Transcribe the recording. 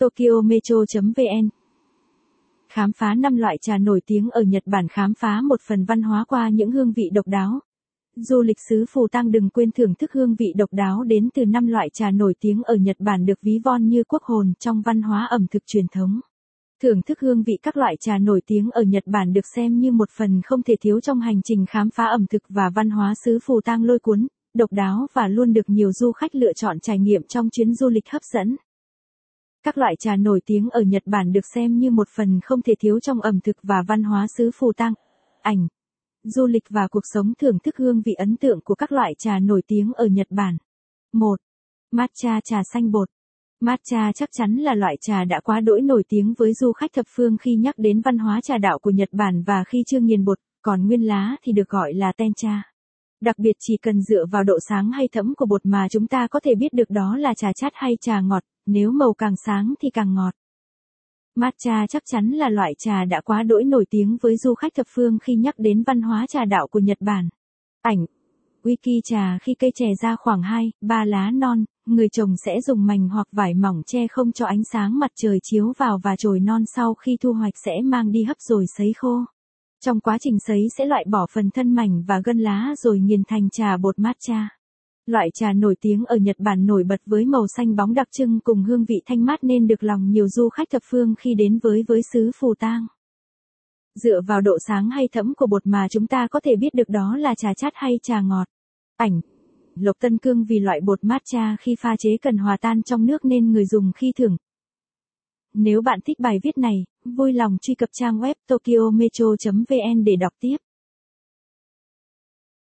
Tokyo Metro.vn Khám phá 5 loại trà nổi tiếng ở Nhật Bản khám phá một phần văn hóa qua những hương vị độc đáo. Du lịch xứ Phù Tăng đừng quên thưởng thức hương vị độc đáo đến từ 5 loại trà nổi tiếng ở Nhật Bản được ví von như quốc hồn trong văn hóa ẩm thực truyền thống. Thưởng thức hương vị các loại trà nổi tiếng ở Nhật Bản được xem như một phần không thể thiếu trong hành trình khám phá ẩm thực và văn hóa xứ Phù Tang lôi cuốn, độc đáo và luôn được nhiều du khách lựa chọn trải nghiệm trong chuyến du lịch hấp dẫn. Các loại trà nổi tiếng ở Nhật Bản được xem như một phần không thể thiếu trong ẩm thực và văn hóa xứ Phù tăng Ảnh, du lịch và cuộc sống thưởng thức hương vị ấn tượng của các loại trà nổi tiếng ở Nhật Bản. 1. Matcha trà xanh bột. Matcha chắc chắn là loại trà đã quá đỗi nổi tiếng với du khách thập phương khi nhắc đến văn hóa trà đạo của Nhật Bản và khi chưa nghiền bột, còn nguyên lá thì được gọi là tencha. Đặc biệt chỉ cần dựa vào độ sáng hay thẫm của bột mà chúng ta có thể biết được đó là trà chát hay trà ngọt, nếu màu càng sáng thì càng ngọt. Matcha chắc chắn là loại trà đã quá đỗi nổi tiếng với du khách thập phương khi nhắc đến văn hóa trà đạo của Nhật Bản. Ảnh Wiki trà khi cây chè ra khoảng 2, 3 lá non, người trồng sẽ dùng mảnh hoặc vải mỏng che không cho ánh sáng mặt trời chiếu vào và chồi non sau khi thu hoạch sẽ mang đi hấp rồi sấy khô. Trong quá trình sấy sẽ loại bỏ phần thân mảnh và gân lá rồi nghiền thành trà bột matcha. Loại trà nổi tiếng ở Nhật Bản nổi bật với màu xanh bóng đặc trưng cùng hương vị thanh mát nên được lòng nhiều du khách thập phương khi đến với với xứ Phù Tang. Dựa vào độ sáng hay thẫm của bột mà chúng ta có thể biết được đó là trà chát hay trà ngọt. Ảnh Lộc Tân Cương vì loại bột matcha khi pha chế cần hòa tan trong nước nên người dùng khi thưởng. Nếu bạn thích bài viết này, vui lòng truy cập trang web tokyometro.vn để đọc tiếp.